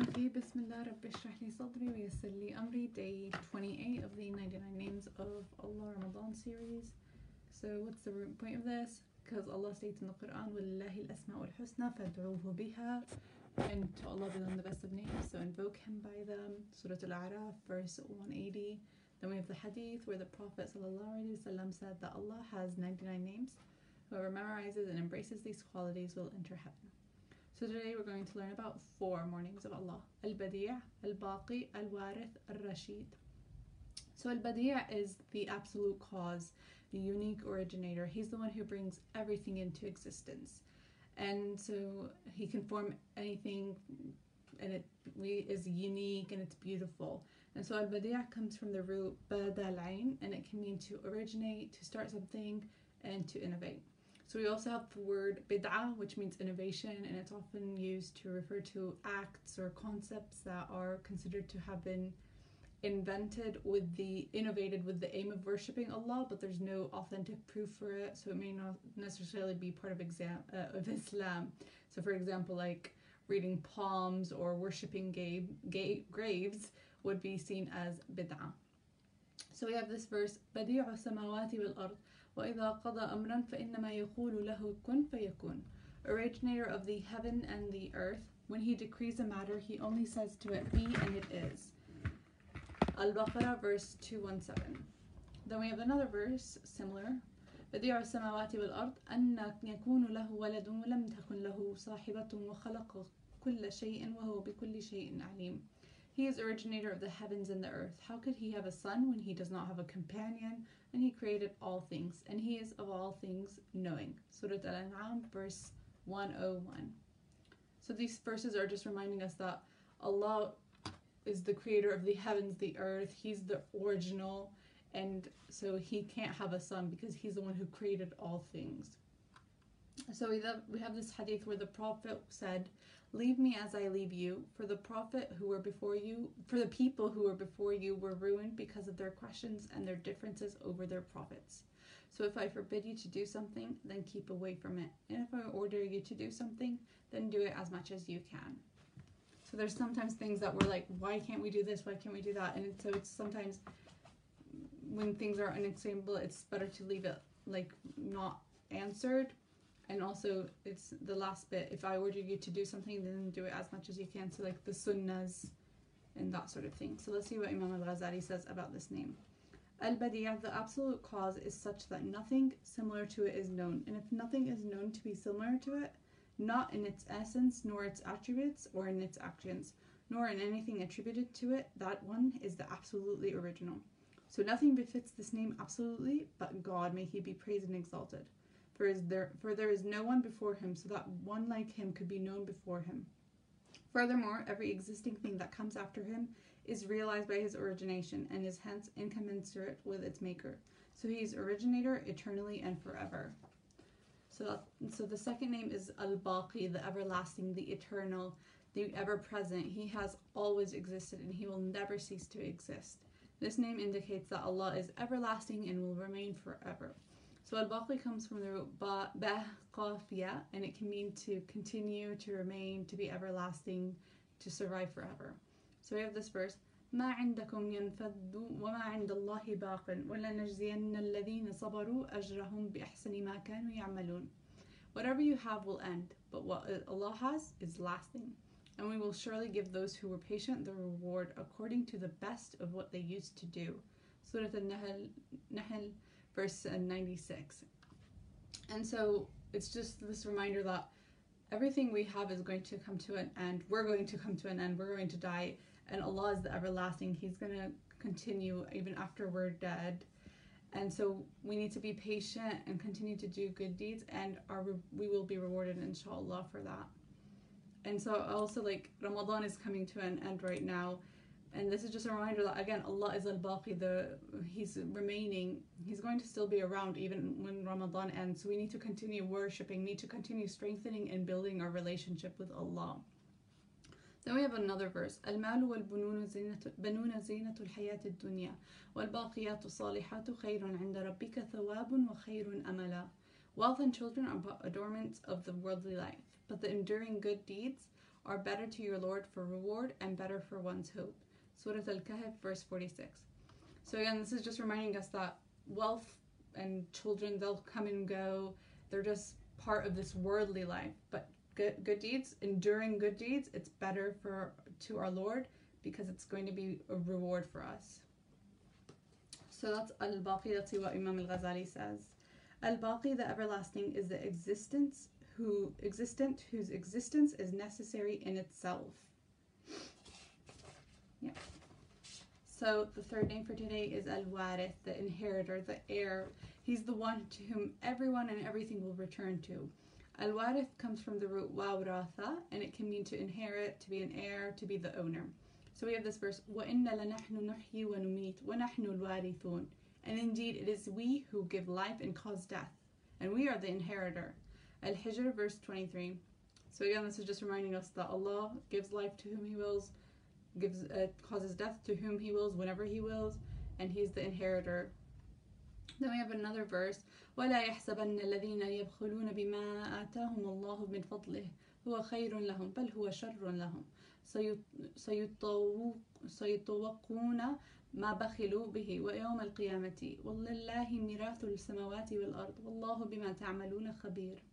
Okay, Bismillah Rabbi Shrah li Sadri wa Yassir li Amri, day 28 of the 99 Names of Allah Ramadan series. So, what's the root point of this? Because Allah states in the Quran, وَلِلَّهِ الْأَسْمَاءُ الْحُسْنَى فَادْعُوهُ بِهَا And to Allah belong the best of names, so invoke Him by them. Surah Al-A'raf, verse 180. Then we have the hadith where the Prophet ﷺ said that Allah has 99 names. Whoever memorizes and embraces these qualities will enter heaven. So today we're going to learn about four mornings of Allah. Al-Badi' Al-Baqi, Al-Warith, Al-Rashid. So Al-Badi' is the absolute cause, the unique originator. He's the one who brings everything into existence. And so he can form anything and it is unique and it's beautiful. And so Al-Badi' comes from the root Bada al-Ain and it can mean to originate, to start something, and to innovate. So we also have the word bid'ah, which means innovation, and it's often used to refer to acts or concepts that are considered to have been invented with the innovated with the aim of worshipping Allah, but there's no authentic proof for it, so it may not necessarily be part of exam uh, of Islam. So, for example, like reading palms or worshipping ga- ga- graves would be seen as bid'ah. So we have this verse, بديع السماوات والأرض وإذا قضى أمرا فإنما يقول له كن فيكون originator of the heaven and the earth when he decrees a matter he only says to it be and it is Al-Baqarah verse 217 then we have another verse similar بديع السماوات والأرض أن يكون له ولد ولم تكن له صاحبة وخلق كل شيء وهو بكل شيء عليم he is originator of the heavens and the earth. How could he have a son when he does not have a companion? And he created all things, and he is of all things knowing. Surah Al An'am, verse 101. So these verses are just reminding us that Allah is the creator of the heavens, the earth. He's the original, and so he can't have a son because he's the one who created all things. So we have, this hadith where the Prophet said, Leave me as I leave you, for the Prophet who were before you, for the people who were before you were ruined because of their questions and their differences over their prophets. So if I forbid you to do something, then keep away from it. And if I order you to do something, then do it as much as you can. So there's sometimes things that we're like, why can't we do this? Why can't we do that? And so it's sometimes when things are unexplainable, it's better to leave it like not answered and also it's the last bit. If i order you to do something then do it as much as you can. So like the sunnahs and that sort of thing. So let's see what imam al-ghazali says about this name. Al-badi' the absolute cause is such that nothing similar to it is known. And if nothing is known to be similar to it not in its essence nor its attributes or in its actions nor in anything attributed to it that one is the absolutely original. So nothing befits this name absolutely but god may he be praised and exalted for is there for there is no one before him, so that one like him could be known before him. Furthermore, every existing thing that comes after him is realized by his origination and is hence incommensurate with its maker. So he is originator eternally and forever. So so the second name is Al-Baqi, the everlasting, the eternal, the ever-present. He has always existed and he will never cease to exist. This name indicates that Allah is everlasting and will remain forever. So al-baqi comes from the root ba, ba qafiya, and it can mean to continue, to remain, to be everlasting, to survive forever. So we have this verse, ما عندكم ينفد وما عند الله باق ولنجزين الذين صبروا أجرهم بأحسن ما كانوا يعملون. Whatever you have will end, but what Allah has is lasting. And we will surely give those who were patient the reward according to the best of what they used to do. Surah Al-Nahl verse uh, 96. And so it's just this reminder that everything we have is going to come to an end. We're going to come to an end. We're going to die. And Allah is the everlasting. He's going to continue even after we're dead. And so we need to be patient and continue to do good deeds, and our we will be rewarded, inshallah, for that. And so also, like Ramadan is coming to an end right now, and this is just a reminder that again Allah is al-Baqi the he's remaining he's going to still be around even when Ramadan ends so we need to continue worshiping need to continue strengthening and building our relationship with Allah then we have another verse المال والبنون زينة بنون زينة الحياة الدنيا والباقيات الصالحات خير عند ربك ثواب وخير أملا Wealth and children are adornments of the worldly life, but the enduring good deeds are better to your Lord for reward and better for one's hope. Surah Al-Kahf, verse 46. So again, this is just reminding us that wealth and children, they'll come and go. They're just part of this worldly life. But good, good deeds, enduring good deeds, it's better for to our Lord because it's going to be a reward for us. So that's Al-Baqi, that's what Imam Al-Ghazali says. Al-Baqi, the everlasting, is the existence who existent whose existence is necessary in itself. Yeah. So the third name for today is Al-Warith, the inheritor, the heir. He's the one to whom everyone and everything will return to. Al-Warith comes from the root wawratha, and it can mean to inherit, to be an heir, to be the owner. So we have this verse, وَإِنَّ لَنَحْنُ نُحْيِي وَنُمِيتُ وَنَحْنُ الْوَارِثُونَ And indeed it is we who give life and cause death, and we are the inheritor. Al-Hijr verse 23. So again, this is just reminding us that Allah gives life to whom He wills, gives uh, causes death to whom He wills, whenever He wills, and He's the inheritor. Then we have another verse, ولا يحسبن الذين يبخلون بما آتاهم الله من فضله. هو خير لهم بل هو شر لهم. سيطوقون ما بخلوا به ويوم القيامة. ولله ميراث السماوات والأرض. والله بما تعملون خبير.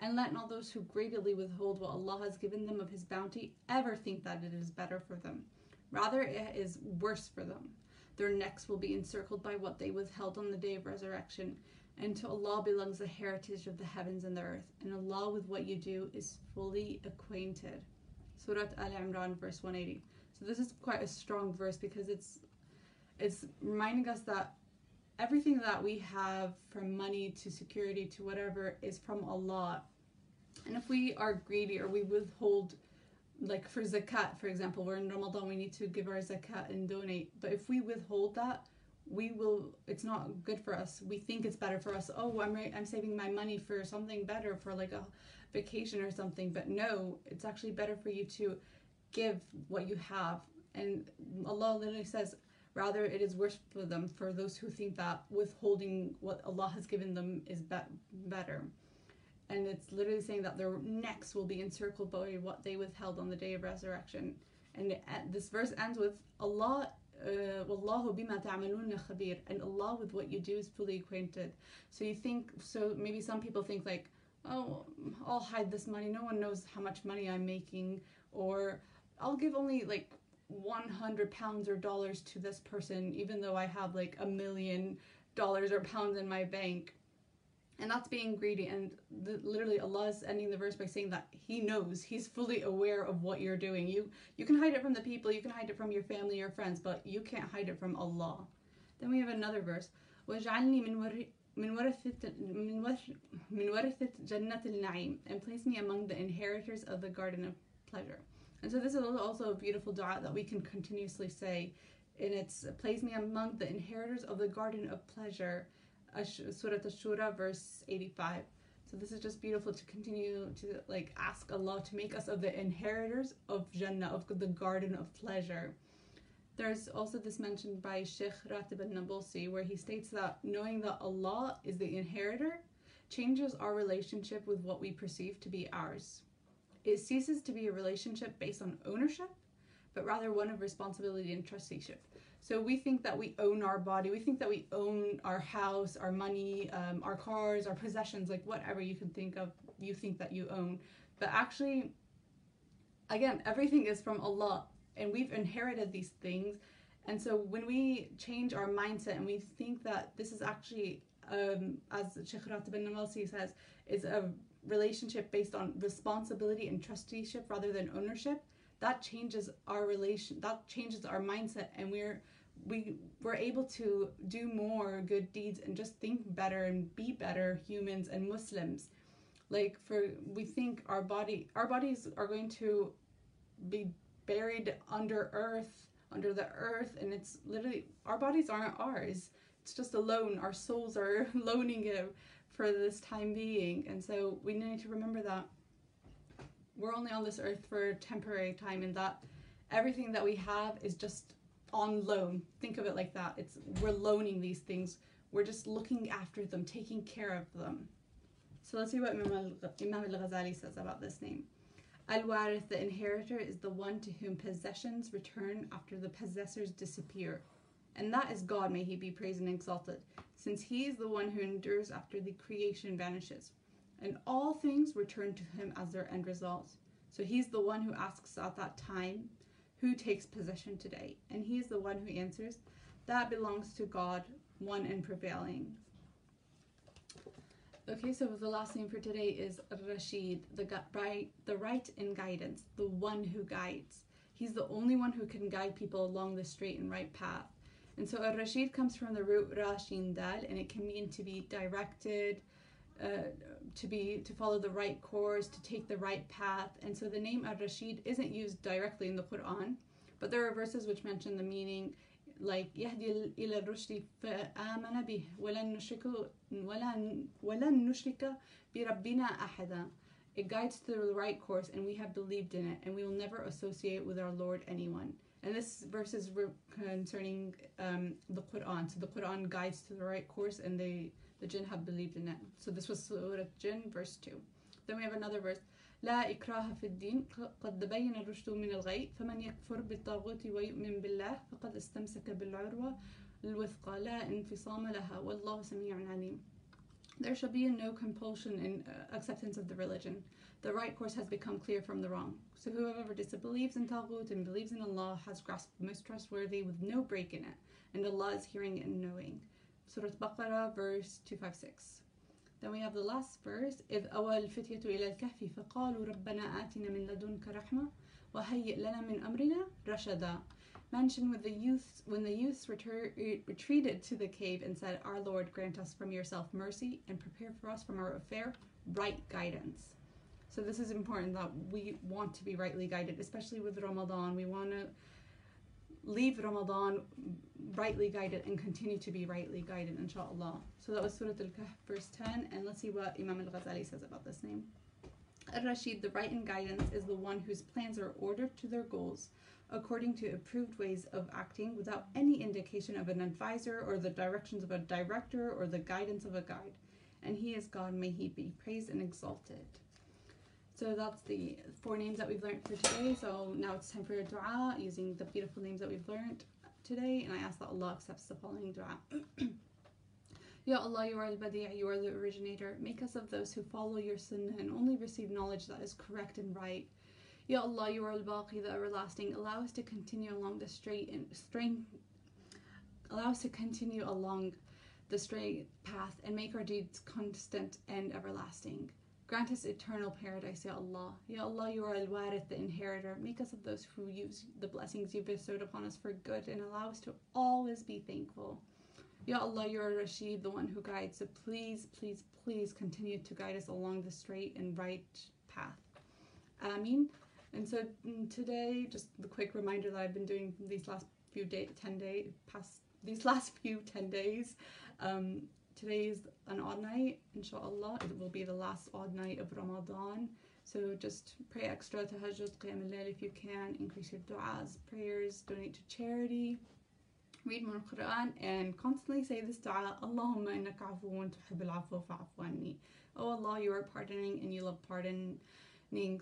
And let not those who greedily withhold what Allah has given them of His bounty ever think that it is better for them. Rather, it is worse for them. Their necks will be encircled by what they withheld on the day of resurrection. And to Allah belongs the heritage of the heavens and the earth. And Allah, with what you do, is fully acquainted. Surah Al Imran, verse 180. So this is quite a strong verse because it's it's reminding us that everything that we have from money to security to whatever is from Allah. And if we are greedy or we withhold, like for zakat, for example, we're in Ramadan, we need to give our zakat and donate. But if we withhold that, we will, it's not good for us. We think it's better for us. Oh, I'm, I'm saving my money for something better, for like a vacation or something. But no, it's actually better for you to give what you have. And Allah literally says, Rather, it is worse for them for those who think that withholding what Allah has given them is be- better. And it's literally saying that their necks will be encircled by what they withheld on the day of resurrection. And it, this verse ends with Allah uh, bima ta'maluna khabir and Allah with what you do is fully acquainted. So you think so maybe some people think like oh I'll hide this money no one knows how much money I'm making or I'll give only like 100 pounds or dollars to this person, even though I have like a million dollars or pounds in my bank. And that's being greedy. And the, literally, Allah is ending the verse by saying that He knows, He's fully aware of what you're doing. You you can hide it from the people, you can hide it from your family or friends, but you can't hide it from Allah. Then we have another verse. وَاجْعَلْنِي مِنْ من ورثة من ورثة جنة النعيم and place me among the inheritors of the garden of pleasure. And so this is also a beautiful dua that we can continuously say. And it's place me among the inheritors of the garden of pleasure, Surah Ash-Shura, verse 85. So this is just beautiful to continue to like ask Allah to make us of the inheritors of Jannah, of the garden of pleasure. There's also this mentioned by Sheikh Ratib al-Nabulsi where he states that knowing that Allah is the inheritor changes our relationship with what we perceive to be ours. It ceases to be a relationship based on ownership, but rather one of responsibility and trusteeship. So we think that we own our body, we think that we own our house, our money, um, our cars, our possessions, like whatever you can think of, you think that you own. But actually, again, everything is from Allah, and we've inherited these things. And so when we change our mindset and we think that this is actually, um, as Sheikh Ratib al-Nabulsi says, is a relationship based on responsibility and trusteeship rather than ownership, that changes our relation that changes our mindset and we're we we're able to do more good deeds and just think better and be better humans and Muslims. Like for we think our body our bodies are going to be buried under earth, under the earth, and it's literally our bodies aren't ours. It's just a loan. Our souls are loaning it for this time being. And so we need to remember that we're only on this earth for temporary time and that everything that we have is just on loan. Think of it like that. It's we're loaning these things. We're just looking after them, taking care of them. So let's see what Imam al-Ghazali says about this name. Al Warith, the inheritor, is the one to whom possessions return after the possessors disappear. And that is God, may he be praised and exalted, since he is the one who endures after the creation vanishes. And all things return to him as their end result. So he's the one who asks at that time, Who takes possession today? And he is the one who answers, That belongs to God, one and prevailing. Okay, so the last name for today is Rashid, the right, the right in guidance, the one who guides. He's the only one who can guide people along the straight and right path. And so Rashid comes from the root Rashin Dal, and it can mean to be directed, uh, to be to follow the right course, to take the right path. And so the name Ar-Rashid isn't used directly in the Quran, but there are verses which mention the meaning like يهدي إلى الرشد فآمن به ولن نشرك ولن ولن نشرك بربنا أحدا It guides to the right course and we have believed in it and we will never associate with our Lord anyone. And this verse is concerning um, the Quran. So the Quran guides to the right course and they, the jinn have believed in it. So this was Surah Jinn, verse 2. Then we have another verse. لا إكراه في الدين قد تبين الرشد من الغي فمن يكفر بالطاغوت ويؤمن بالله فقد استمسك بالعروة الوثقى لا انفصام لها والله سميع عليم there shall be no compulsion in uh, acceptance of the religion. The right course has become clear from the wrong. So whoever disbelieves in Taghut and believes in Allah has grasped the most trustworthy with no break in it, and Allah is hearing and knowing. Surah Baqarah, verse 256. Then we have the last verse, إذ أوى الفتية إلى الكهف فقالوا ربنا آتنا من لدنك رحمة وهيئ لنا من أمرنا رشدا Mention with the youths when the youths retreated to the cave and said, Our Lord, grant us from yourself mercy and prepare for us from our affair right guidance. So this is important that we want to be rightly guided, especially with Ramadan. We want to leave Ramadan rightly guided and continue to be rightly guided, inshallah. So that was Surah Al Kahf, verse 10, and let's see what Imam Al Ghazali says about this name. Al Rashid, the right in guidance, is the one whose plans are ordered to their goals according to approved ways of acting without any indication of an advisor or the directions of a director or the guidance of a guide. And he is God, may he be praised and exalted. So that's the four names that we've learned for today. So now it's time for a dua using the beautiful names that we've learned today. And I ask that Allah accepts the following dua. Ya Allah, you are the Badi', you are the originator. Make us of those who follow your sunnah and only receive knowledge that is correct and right. Ya Allah, you are al-Baqi, the everlasting. Allow us to continue along the straight and straight. Allow us to continue along the straight path and make our deeds constant and everlasting. Grant us eternal paradise, Ya Allah. Ya Allah, you are Al Warith, the inheritor. Make us of those who use the blessings you bestowed upon us for good and allow us to always be thankful. Ya Allah, you are Rashid, the one who guides. So please, please, please continue to guide us along the straight and right path. Ameen. And so mm, today, just the quick reminder that I've been doing these last few day, 10 days, past these last few 10 days. Um, Today is an odd night, inshallah. It will be the last odd night of Ramadan. So just pray extra tahajjud, qiyam al if you can. Increase your du'as, prayers, donate to charity. Read more Quran and constantly say this dua Allahumma innaka afuun tuhib al fa'afu anni. Oh Allah, you are pardoning and you love pardoning,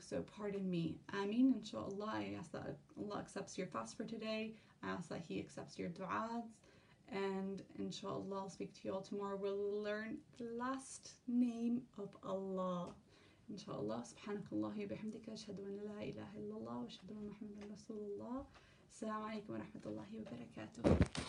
so pardon me. Ameen. Inshallah, I ask that Allah accepts your fast for today. I ask that He accepts your du'as. And inshallah, I'll speak to you all tomorrow. We'll learn the last name of Allah. Inshallah. Subhanakallah bihamdika. Ashhadu an la ilaha illallah. Wa ashhadu anna Muhammadan Rasulullah. Assalamu alaikum wa rahmatullahi wa barakatuh.